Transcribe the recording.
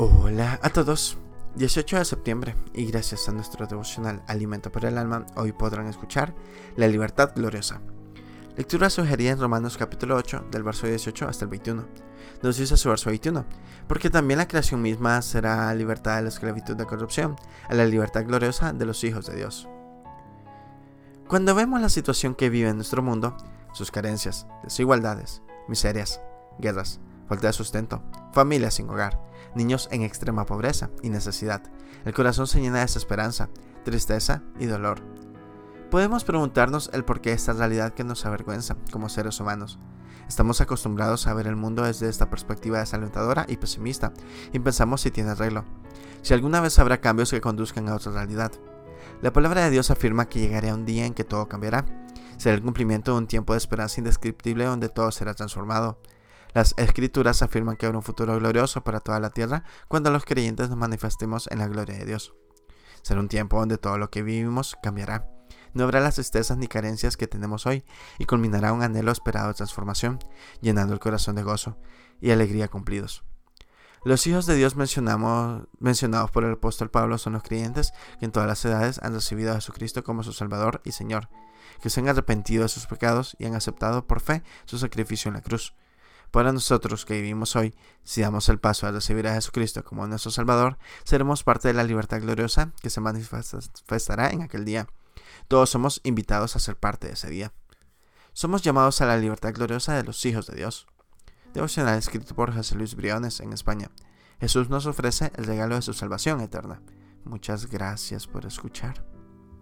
Hola a todos. 18 de septiembre y gracias a nuestro devocional Alimento para el Alma, hoy podrán escuchar La Libertad Gloriosa. Lectura sugerida en Romanos capítulo 8, del verso 18 hasta el 21. Nos dice su verso 21, porque también la creación misma será libertad de la esclavitud de corrupción, a la libertad gloriosa de los hijos de Dios. Cuando vemos la situación que vive nuestro mundo, sus carencias, desigualdades, miserias, guerras, falta de sustento, familias sin hogar, niños en extrema pobreza y necesidad. El corazón se llena de desesperanza, tristeza y dolor. Podemos preguntarnos el porqué de esta realidad que nos avergüenza como seres humanos. Estamos acostumbrados a ver el mundo desde esta perspectiva desalentadora y pesimista, y pensamos si tiene arreglo, si alguna vez habrá cambios que conduzcan a otra realidad. La palabra de Dios afirma que llegará un día en que todo cambiará. Será el cumplimiento de un tiempo de esperanza indescriptible donde todo será transformado. Las escrituras afirman que habrá un futuro glorioso para toda la tierra cuando los creyentes nos manifestemos en la gloria de Dios. Será un tiempo donde todo lo que vivimos cambiará. No habrá las tristezas ni carencias que tenemos hoy y culminará un anhelo esperado de transformación, llenando el corazón de gozo y alegría cumplidos. Los hijos de Dios mencionados por el apóstol Pablo son los creyentes que en todas las edades han recibido a Jesucristo como su Salvador y Señor, que se han arrepentido de sus pecados y han aceptado por fe su sacrificio en la cruz. Para nosotros que vivimos hoy, si damos el paso a recibir a Jesucristo como nuestro Salvador, seremos parte de la libertad gloriosa que se manifestará en aquel día. Todos somos invitados a ser parte de ese día. Somos llamados a la libertad gloriosa de los hijos de Dios. Devocional escrito por José Luis Briones en España. Jesús nos ofrece el regalo de su salvación eterna. Muchas gracias por escuchar.